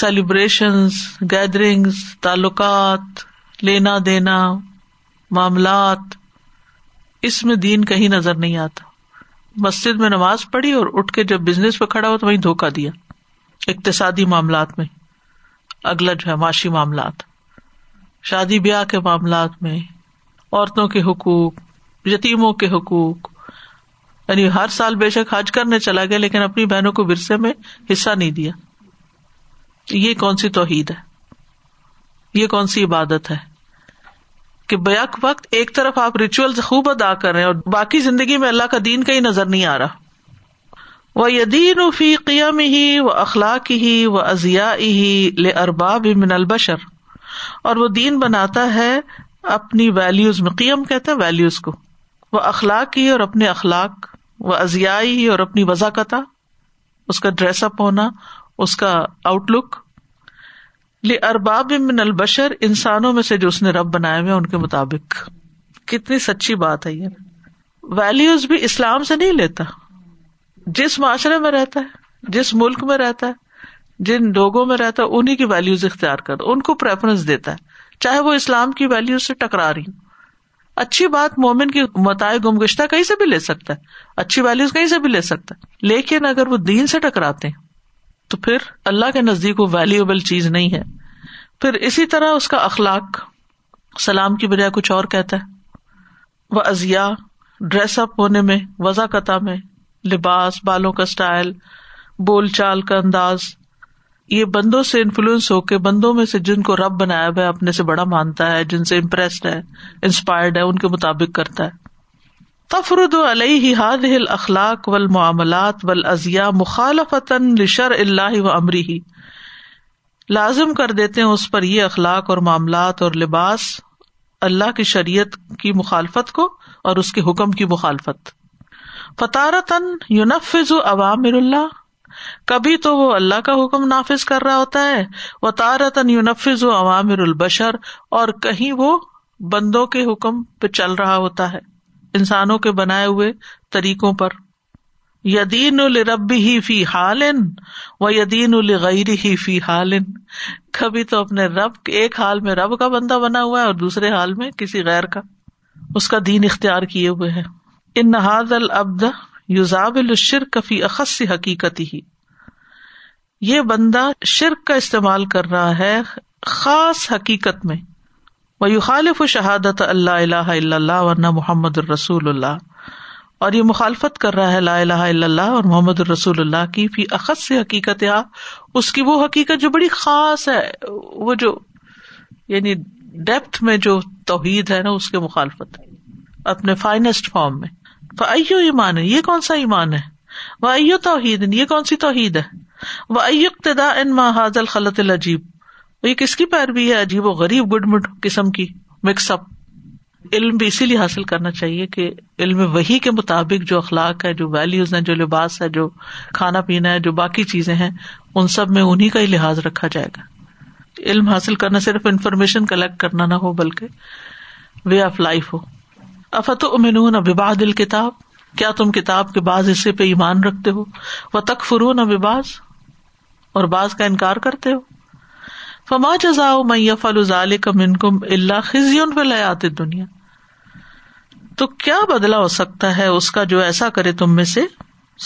سیلیبریشن گیدرنگ تعلقات لینا دینا معاملات اس میں دین کہیں نظر نہیں آتا مسجد میں نماز پڑھی اور اٹھ کے جب بزنس پہ کھڑا ہو تو وہیں دھوکا دیا اقتصادی معاملات میں اگلا جو ہے معاشی معاملات شادی بیاہ کے معاملات میں عورتوں کے حقوق یتیموں کے حقوق یعنی ہر سال بے شک حج کرنے چلا گیا لیکن اپنی بہنوں کو ورثے میں حصہ نہیں دیا یہ کون سی توحید ہے یہ کون سی عبادت ہے کہ بیک وقت ایک طرف آپ ریچول خوب ادا کر رہے ہیں اور باقی زندگی میں اللہ کا دین کہیں نظر نہیں آ رہا وہ یدین فی قیام ہی و اخلاق ہی و ازیا ہی لے ارباب من البشر اور وہ دین بناتا ہے اپنی ویلوز میں قیم کہتا ویلیوز کو وہ اخلاق ہی اور اپنے اخلاق وہ ازیائی اور اپنی وضاقت اس کا ڈریس اپ ہونا اس کا آؤٹ لک ارباب امن البشر انسانوں میں سے جو اس نے رب بنایا ہوئے ان کے مطابق کتنی سچی بات ہے یہ ویلیوز بھی اسلام سے نہیں لیتا جس معاشرے میں رہتا ہے جس ملک میں رہتا ہے جن لوگوں میں رہتا ہے انہیں کی ویلیوز اختیار کر ان کو پریفرنس دیتا ہے چاہے وہ اسلام کی ویلوز سے ٹکرا ہوں اچھی بات مومن متا گم گشتہ کہیں سے بھی لے سکتا ہے اچھی ویلوز کہیں سے بھی لے سکتا ہے لیکن اگر وہ دین سے ٹکراتے تو پھر اللہ کے نزدیک وہ ویلیوبل چیز نہیں ہے پھر اسی طرح اس کا اخلاق سلام کی بجائے کچھ اور کہتا ہے وہ ازیا ڈریس اپ ہونے میں وضاقتہ میں لباس بالوں کا اسٹائل بول چال کا انداز یہ بندوں سے انفلوئنس ہو کے بندوں میں سے جن کو رب بنایا ہوا اپنے سے بڑا مانتا ہے جن سے امپریسڈ ہے انسپائرڈ ہے ان کے مطابق کرتا ہے تفرد علیہ ہل اخلاق و معاملات و ازیا مخالف لشر اللہ و امری ہی لازم کر دیتے ہیں اس پر یہ اخلاق اور معاملات اور لباس اللہ کی شریعت کی مخالفت کو اور اس کے حکم کی مخالفت فطارتن یونفز عوامر اللہ کبھی تو وہ اللہ کا حکم نافذ کر رہا ہوتا ہے وہ تارتن و عوامر البشر اور کہیں وہ بندوں کے حکم پہ چل رہا ہوتا ہے انسانوں کے بنائے ہوئے طریقوں پر یدین الربی ہی فی و یدین الغیر ہی فی حالن کبھی تو اپنے رب ایک حال میں رب کا بندہ بنا ہوا ہے اور دوسرے حال میں کسی غیر کا اس کا دین اختیار کیے ہوئے ہے ان نہاد العبد یوزاب الشر کفی اخص حقیقت ہی یہ بندہ شرک کا استعمال کر رہا ہے خاص حقیقت میں وہ خالف و شہادت اللہ الہ اللہ ورنہ محمد الرسول اللہ اور یہ مخالفت کر رہا ہے لا الا اللہ اور محمد الرسول اللہ کی اخذ سے حقیقت آ اس کی وہ حقیقت جو بڑی خاص ہے وہ جو یعنی ڈیپتھ میں جو توحید ہے نا اس کے مخالفت ہے اپنے فائنسٹ فارم میں فائیو ایمان ہے یہ کون سا ایمان ہے وہ او توحید یہ کون سی توحید ہے وہ ماں حاضل الخلط العجیب یہ کس کی پیروی ہے عجیب و غریب گڈ مڈ قسم کی مکس اپ علم بھی اسی لیے حاصل کرنا چاہیے کہ علم وہی کے مطابق جو اخلاق ہے جو ویلوز جو لباس ہے جو کھانا پینا ہے جو باقی چیزیں ہیں ان سب میں انہیں کا ہی لحاظ رکھا جائے گا علم حاصل کرنا صرف انفارمیشن کلیکٹ کرنا نہ ہو بلکہ وے آف لائف ہو افت امن ابا دل کتاب کیا تم کتاب کے بعض حصے پہ ایمان رکھتے ہو و تک فرون اباز اور بعض کا انکار کرتے ہو فما جزا میف من کم اللہ خزیون پہ لے آتے دنیا تو کیا بدلا ہو سکتا ہے اس کا جو ایسا کرے تم میں سے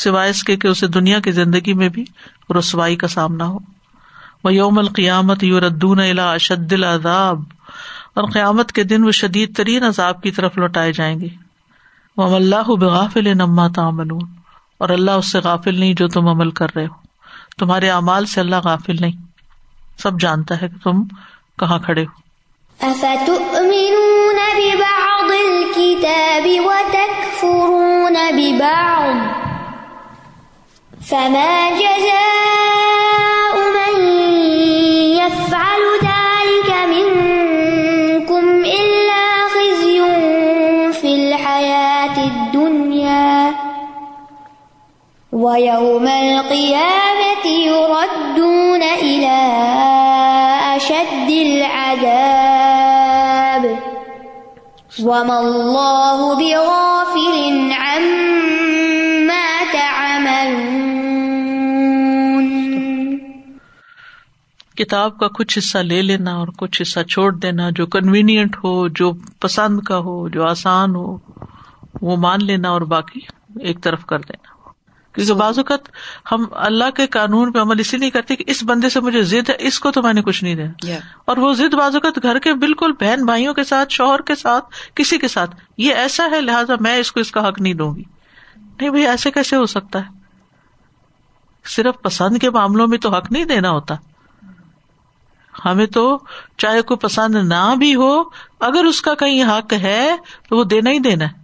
سوائے اس کے کہ اسے دنیا کی زندگی میں بھی رسوائی کا سامنا ہو وہ یوم القیامت یوردون الا اشد الزاب اور قیامت کے دن وہ شدید ترین عذاب کی طرف لوٹائے جائیں گے وہ اللہ بغافل نما تعملون اور اللہ اس سے غافل نہیں جو تم عمل کر رہے ہو تمہارے اعمال سے اللہ غافل نہیں سب جانتا ہے کہ تم کہاں کھڑے ہو ببعض الكتاب وتكفرون ببعض فما جا کتاب کا کچھ حصہ لے لینا اور کچھ حصہ چھوڑ دینا جو کنوینئنٹ ہو جو پسند کا ہو جو آسان ہو وہ مان لینا اور باقی ایک طرف کر دینا کیونکہ بعض اوقات ہم اللہ کے قانون پہ عمل اسی نہیں کرتے کہ اس بندے سے مجھے ضد ہے اس کو تو میں نے کچھ نہیں دینا اور وہ ضد بعض اوقات گھر کے بالکل بہن بھائیوں کے ساتھ شوہر کے ساتھ کسی کے ساتھ یہ ایسا ہے لہٰذا میں اس کو اس کا حق نہیں دوں گی نہیں بھائی ایسے کیسے ہو سکتا ہے صرف پسند کے معاملوں میں تو حق نہیں دینا ہوتا ہمیں تو چاہے کوئی پسند نہ بھی ہو اگر اس کا کہیں حق ہے تو وہ دینا ہی دینا ہے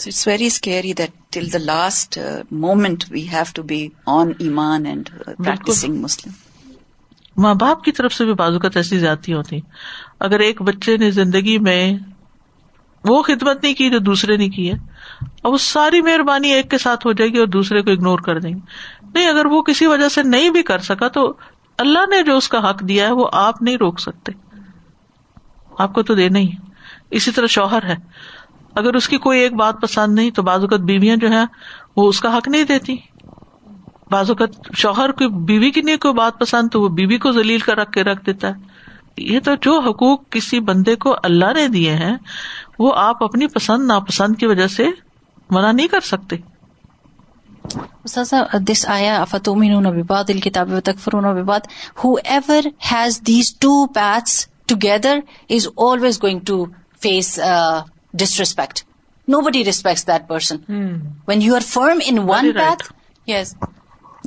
So it's very scary that till the last uh, moment we have to be on iman and uh, practicing Muslim. ماں باپ کی طرف سے بھی بازو کا تجزیز جاتی ہوتی اگر ایک بچے نے زندگی میں وہ خدمت نہیں کی جو دوسرے نے کی ہے اب وہ ساری مہربانی ایک کے ساتھ ہو جائے گی اور دوسرے کو اگنور کر دیں گے نہیں اگر وہ کسی وجہ سے نہیں بھی کر سکا تو اللہ نے جو اس کا حق دیا ہے وہ آپ نہیں روک سکتے آپ کو تو دینا ہی اسی طرح شوہر ہے اگر اس کی کوئی ایک بات پسند نہیں تو بعض اوقات بیویاں جو ہیں وہ اس کا حق نہیں دیتی بعض اوقات شوہر کی بیوی کی نہیں کوئی بات پسند تو وہ بیوی کو رکھ کے رکھ دیتا ہے یہ تو جو حقوق کسی بندے کو اللہ نے دیے ہیں وہ آپ اپنی پسند ناپسند کی وجہ سے منع نہیں کر سکتے دس آیا whoever has these two to together is always going face disrespect. Nobody respects that person. Hmm. When you are firm in one path, yes,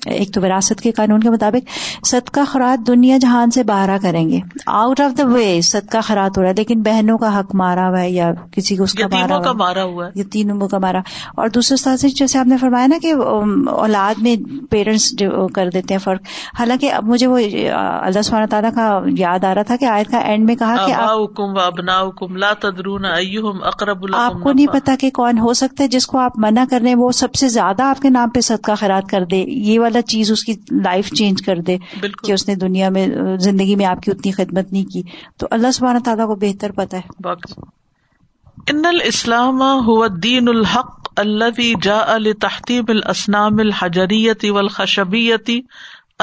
ایک تو وراثت کے قانون کے مطابق صدقہ خراط دنیا جہان سے باہر کریں گے آؤٹ آف دا وے سد کا خراط ہو رہا ہے لیکن بہنوں کا حق مارا ہوا ہے یا کسی کو تینوں کا مارا اور دوسرے سے جیسے آپ نے فرمایا نا کہ اولاد میں پیرنٹس کر دیتے ہیں فرق حالانکہ اب مجھے وہ اللہ سبحانہ تعالیٰ کا یاد آ رہا تھا کہ آیت کا اینڈ میں کہا کہ آپ کو نہیں پتا کہ کون ہو سکتا ہے جس کو آپ منع کر رہے ہیں وہ سب سے زیادہ آپ کے نام پہ صدقہ خراط کر دے یہ والا والا چیز اس کی لائف چینج کر دے کہ اس نے دنیا میں زندگی میں آپ کی اتنی خدمت نہیں کی تو اللہ سبحانہ تعالیٰ کو بہتر پتہ ہے ان الاسلام هو الدین الحق الذي جاء لتحطيم الاسنام الحجريه والخشبيه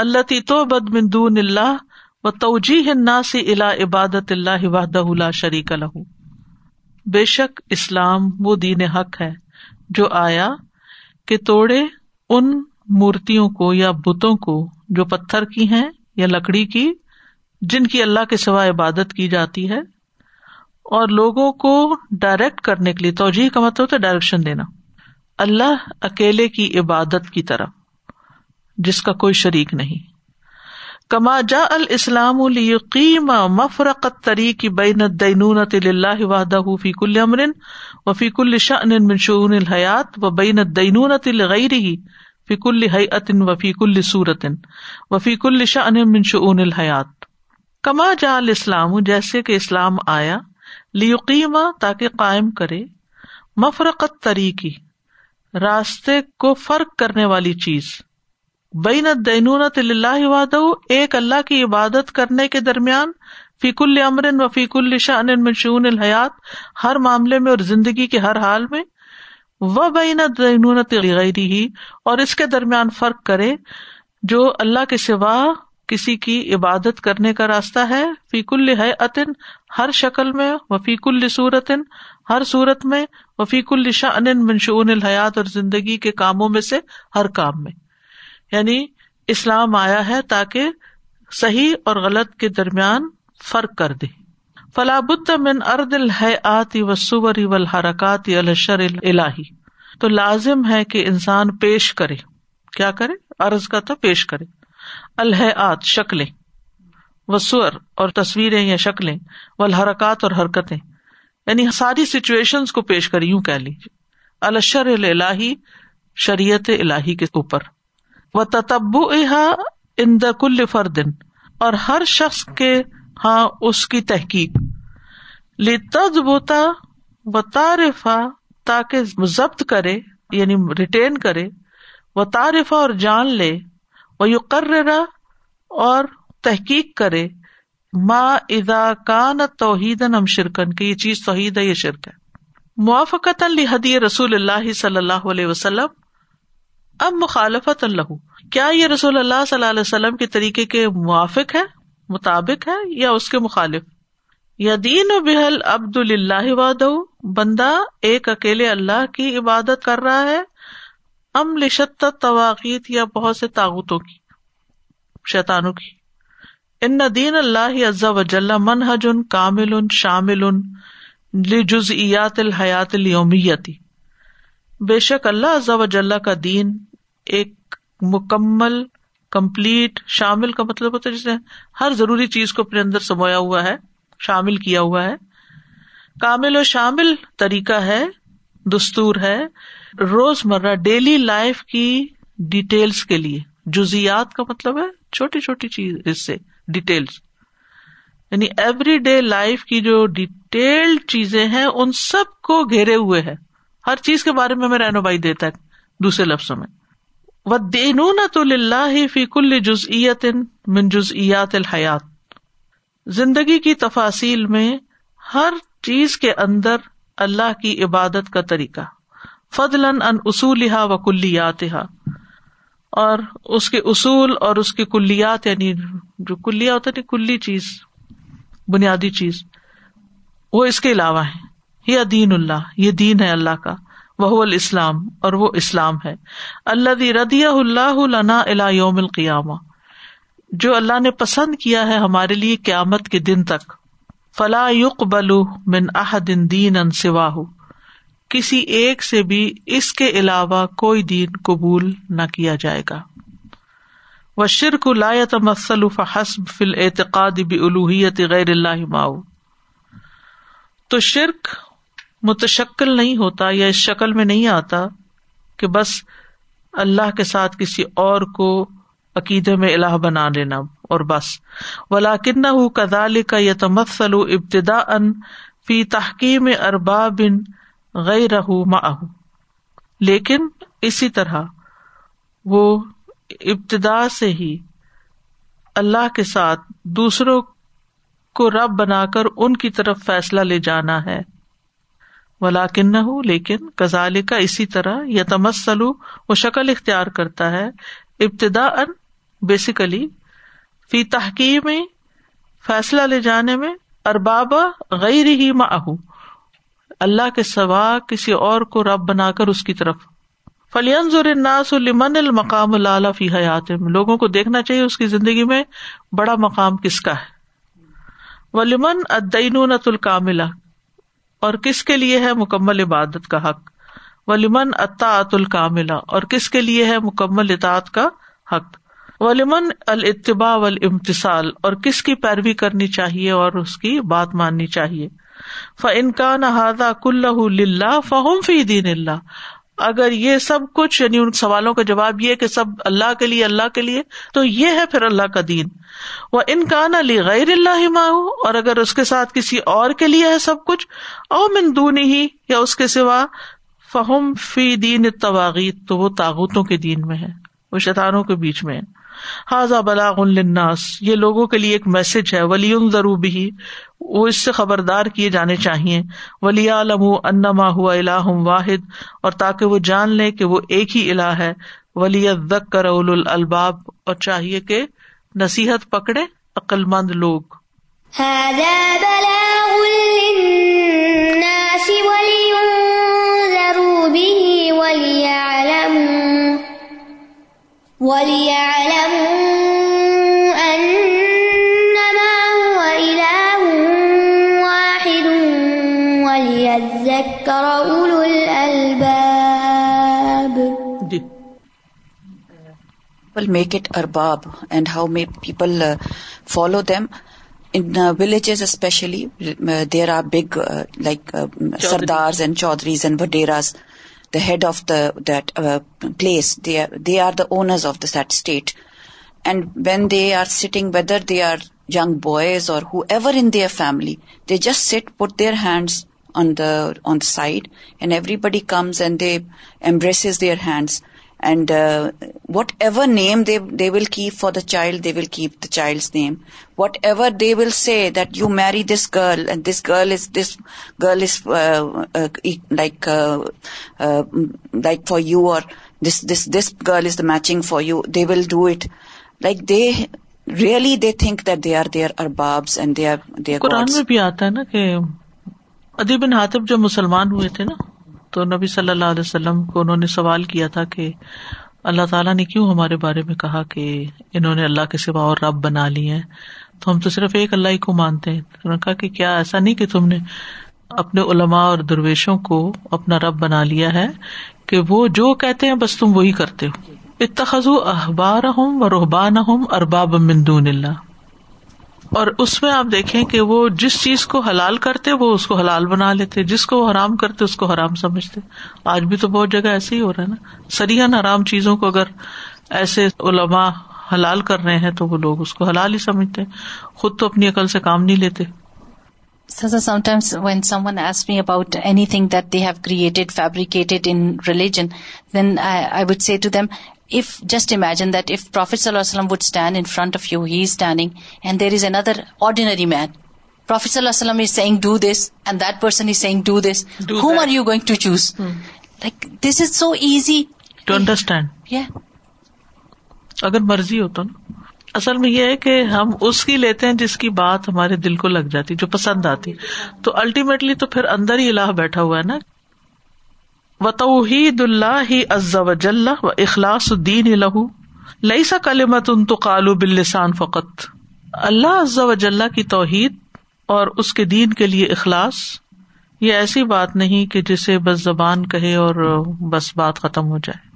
التي تعبد من دون الله وتوجيه الناس الى عبادت الله وحده لا شريك له بے شک اسلام وہ دین حق ہے جو آیا کہ توڑے ان مورتیوں کو یا بتوں کو جو پتھر کی ہیں یا لکڑی کی جن کی اللہ کے سوا عبادت کی جاتی ہے اور لوگوں کو ڈائریکٹ کرنے کے لیے توجہ کا مطلب ہوتا ہے ڈائریکشن دینا اللہ اکیلے کی عبادت کی طرف جس کا کوئی شریک نہیں کما جا الاسلام بین قط تری وحدہ فی کل امرن و فی کل فیق الحیات و بین ات الغری فیق الحطن وفیق السورتن وفیق الشا منشون الحیات کما جا اسلام جیسے کہ اسلام آیا لیقیما تاکہ قائم کرے مفرقت راستے کو فرق کرنے والی چیز بین دینون اللہ واد ایک اللہ کی عبادت کرنے کے درمیان فیق المر وفیق الشا ان منشن ہر معاملے میں اور زندگی کے ہر حال میں وہ بینت غیر ہی اور اس کے درمیان فرق کرے جو اللہ کے سوا کسی کی عبادت کرنے کا راستہ ہے فیق الحطن ہر شکل میں وفیق الصورت ہر صورت میں وفیق الشا ان منشون الحیات اور زندگی کے کاموں میں سے ہر کام میں یعنی اسلام آیا ہے تاکہ صحیح اور غلط کے درمیان فرق کر دے فلا من ارد آتی و سور الہی تو لازم ہے کہ انسان پیش کرے کیا کرے ارض کا تو پیش کرے الحیات شکلیں سور اور تصویریں یا شکلیں و حرکات اور حرکتیں یعنی ساری سچویشن کو پیش کری یوں کہہ لیجیے الشر اللہی شریعت اللہی کے اوپر و تب کل فردن اور ہر شخص کے ہاں اس کی تحقیق تاریف تاکہ ضبط کرے یعنی ریٹین کرے و تعریف اور جان لے وہ کر تحقیق کرے ما ادا کا توحید توید شرکن کی یہ چیز توحید ہے شرک ہے موافقت رسول اللہ صلی اللہ علیہ وسلم اب مخالفت اللہ کیا یہ رسول اللہ صلی اللہ علیہ وسلم کے طریقے کے موافق ہے مطابق ہے یا اس کے مخالف یا دین بندہ ایک اکیلے اللہ کی عبادت کر رہا ہے ام لشت تواقیت یا بہت سے شیتانو کی کی ان ندین اللہ عزا وجل منحج ان کامل ان شامل ان لجزیات الحیات المی بے شک اللہ وجل کا دین ایک مکمل کمپلیٹ شامل کا مطلب ہوتا ہے جس نے ہر ضروری چیز کو اپنے اندر سمویا ہوا ہے شامل کیا ہوا ہے کامل و شامل طریقہ ہے دستور ہے روز مرہ ڈیلی لائف کی ڈیٹیلس کے لیے جزیات کا مطلب ہے چھوٹی چھوٹی چیز اس سے ڈیٹیلس یعنی ایوری ڈے لائف کی جو ڈیٹیلڈ چیزیں ہیں ان سب کو گھیرے ہوئے ہے ہر چیز کے بارے میں ہمیں رہنمائی دیتا ہے دوسرے لفظوں میں دینو تو اللہ فی کل جز من جزیات الحیات زندگی کی تفاصیل میں ہر چیز کے اندر اللہ کی عبادت کا طریقہ فضل ان اصولہ و کلیات اور اس کے اصول اور اس کی کلیات یعنی جو ہوتا ہے یعنی کلی چیز بنیادی چیز وہ اس کے علاوہ ہے یہ دین اللہ یہ دین ہے اللہ کا وہ الاسلام اور وہ اسلام ہے اللہ ردی اللہ لنا الا یوم القیامہ جو اللہ نے پسند کیا ہے ہمارے لیے قیامت کے دن تک فلا یق بلو من احدین دین ان سواہ کسی ایک سے بھی اس کے علاوہ کوئی دین قبول نہ کیا جائے گا وہ شرک لا تمسل حسب فل اعتقاد بھی الوحیت غیر اللہ ماؤ تو شرک متشکل نہیں ہوتا یا اس شکل میں نہیں آتا کہ بس اللہ کے ساتھ کسی اور کو عقیدے میں اللہ بنا لینا اور بس ولاکن کدال کا یا تمسل ابتدا ان فی تحقی میں اربا بن لیکن رہ اسی طرح وہ ابتدا سے ہی اللہ کے ساتھ دوسروں کو رب بنا کر ان کی طرف فیصلہ لے جانا ہے ولاکن نہ ہوں لیکن کزال کا اسی طرح یا تمسلو وہ شکل اختیار کرتا ہے ابتدا ان بیسیکلی فی تحقیق میں فیصلہ لے جانے میں ارباب اللہ کے سوا کسی اور کو رب بنا کر اس کی طرف المن المقام لالا فی حیات لوگوں کو دیکھنا چاہیے اس کی زندگی میں بڑا مقام کس کا ہے ولیمن ادعین الکاملہ اور کس کے لیے ہے مکمل عبادت کا حق ولیمن اطاط الکاملہ اور کس کے لیے ہے مکمل اطاط کا حق ولیمن الاتباع وال امتسال اور کس کی پیروی کرنی چاہیے اور اس کی بات ماننی چاہیے ف انکان فہم فی دین اللہ اگر یہ سب کچھ یعنی ان سوالوں کا جواب یہ کہ سب اللہ کے لیے اللہ کے لیے تو یہ ہے پھر اللہ کا دین وہ انکان علی غیر اللہ ماحو اور اگر اس کے ساتھ کسی اور کے لیے ہے سب کچھ او من دون ہی یا اس کے سوا فہم فی دین تواغیت تو وہ تاغتوں کے دین میں ہے وہ شیطانوں کے بیچ میں ہے حاضا بلاغ للناس یہ لوگوں کے لیے ایک میسج ہے ولی ان بھی وہ اس سے خبردار کیے جانے چاہیے ولی علم انما ہوا الہ واحد اور تاکہ وہ جان لے کہ وہ ایک ہی الہ ہے ولی دک کر اول الباب اور چاہیے کہ نصیحت پکڑے عقل مند لوگ ولی وَلِيَعْلَمُوا أَنَّمَا هُوَ وَاحِدٌ وَلِيَذَّكَّرَ أُولُو الْأَلْبَابِ make it Arbab and how many people follow them villages especially there are big like sardars and chaudhries and waderas the head of that uh, place, they are the owners of that state. And when they are sitting, whether they are young boys or whoever in their family, they just sit, put their hands on the side, and everybody comes and they embraces their hands. And whatever name they will keep for the child they will keep the child name whatever they will say that you you marry this this this this girl girl girl girl is is is like like for or the matching for you they will do it like they really they they think that are there are are bobs and they بھی آتا ہے نا کہ ادیبن ہاطف جو مسلمان ہوئے تھے نا تو نبی صلی اللہ علیہ وسلم کو انہوں نے سوال کیا تھا کہ اللہ تعالیٰ نے کیوں ہمارے بارے میں کہا کہ انہوں نے اللہ کے سوا اور رب بنا لی ہے تو ہم تو صرف ایک اللہ ہی کو مانتے ہیں انہوں نے کہا کہ کیا ایسا نہیں کہ تم نے اپنے علماء اور درویشوں کو اپنا رب بنا لیا ہے کہ وہ جو کہتے ہیں بس تم وہی کرتے ہو اتخذ احبار ہوں روحبان ہوں ارباب مندون اللہ اور اس میں آپ دیکھیں کہ وہ جس چیز کو حلال کرتے وہ اس کو حلال بنا لیتے جس کو وہ حرام کرتے اس کو حرام سمجھتے آج بھی تو بہت جگہ ایسے ہی ہو رہا ہے نا سرین حرام چیزوں کو اگر ایسے علما حلال کر رہے ہیں تو وہ لوگ اس کو حلال ہی سمجھتے خود تو اپنی عقل سے کام نہیں لیتے some some Times when one ایس me about anything that they have created fabricated in religion then I would say to them if just imagine that if prophet صلی اللہ علیہ وسلم would stand in front of you he is standing and there is ordinary man prophet صلی اللہ علیہ وسلم is seeing do this and that person is seeing do this whom are you going to choose like this is so easy to understand اگر مرضی ہوتا اصل میں یہ ہے کہ ہم اس کی لیتے ہیں جس کی بات ہمارے دل کو لگ جاتی جو پسند آتی تو الٹیمیٹلی تو پھر اندر ہی اللہ بیٹھا ہوا ہے نا و توحید وطو و جل و اخلاص الدین لئی سا کل ان تو کالو بلسان فقط فقت اللہ و وجلہ کی توحید اور اس کے دین کے لیے اخلاص یہ ایسی بات نہیں کہ جسے بس زبان کہے اور بس بات ختم ہو جائے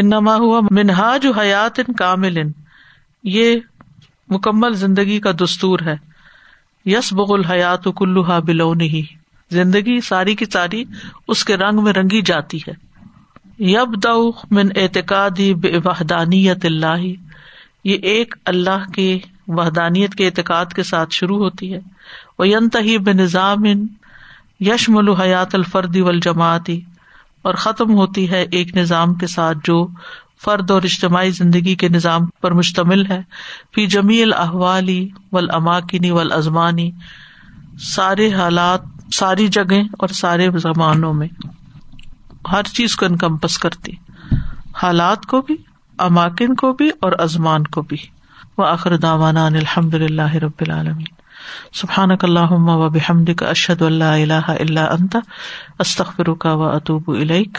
انما ہوا منہاج حیات ان کامل ان یہ مکمل زندگی کا دستور ہے یس بلو نہیں زندگی ساری کی ساری اس کے رنگ میں رنگی جاتی ہے یب دن اعتقاد بے وحدانیت اللہ یہ ایک اللہ کے وحدانیت کے اعتقاد کے ساتھ شروع ہوتی ہے وہ ینتہی ہی بے نظام یشم الحیات الفردی والجماعتی اور ختم ہوتی ہے ایک نظام کے ساتھ جو فرد اور اجتماعی زندگی کے نظام پر مشتمل ہے فی جمیل احوالی والاماکنی والازمانی سارے حالات ساری جگہ اور سارے زمانوں میں ہر چیز کو انکمپس کرتی حالات کو بھی اماکن کو بھی اور ازمان کو بھی العالمین اخرد اللہ سبحان ومد اشد اللہ اللہ استخر کا و اتوب الک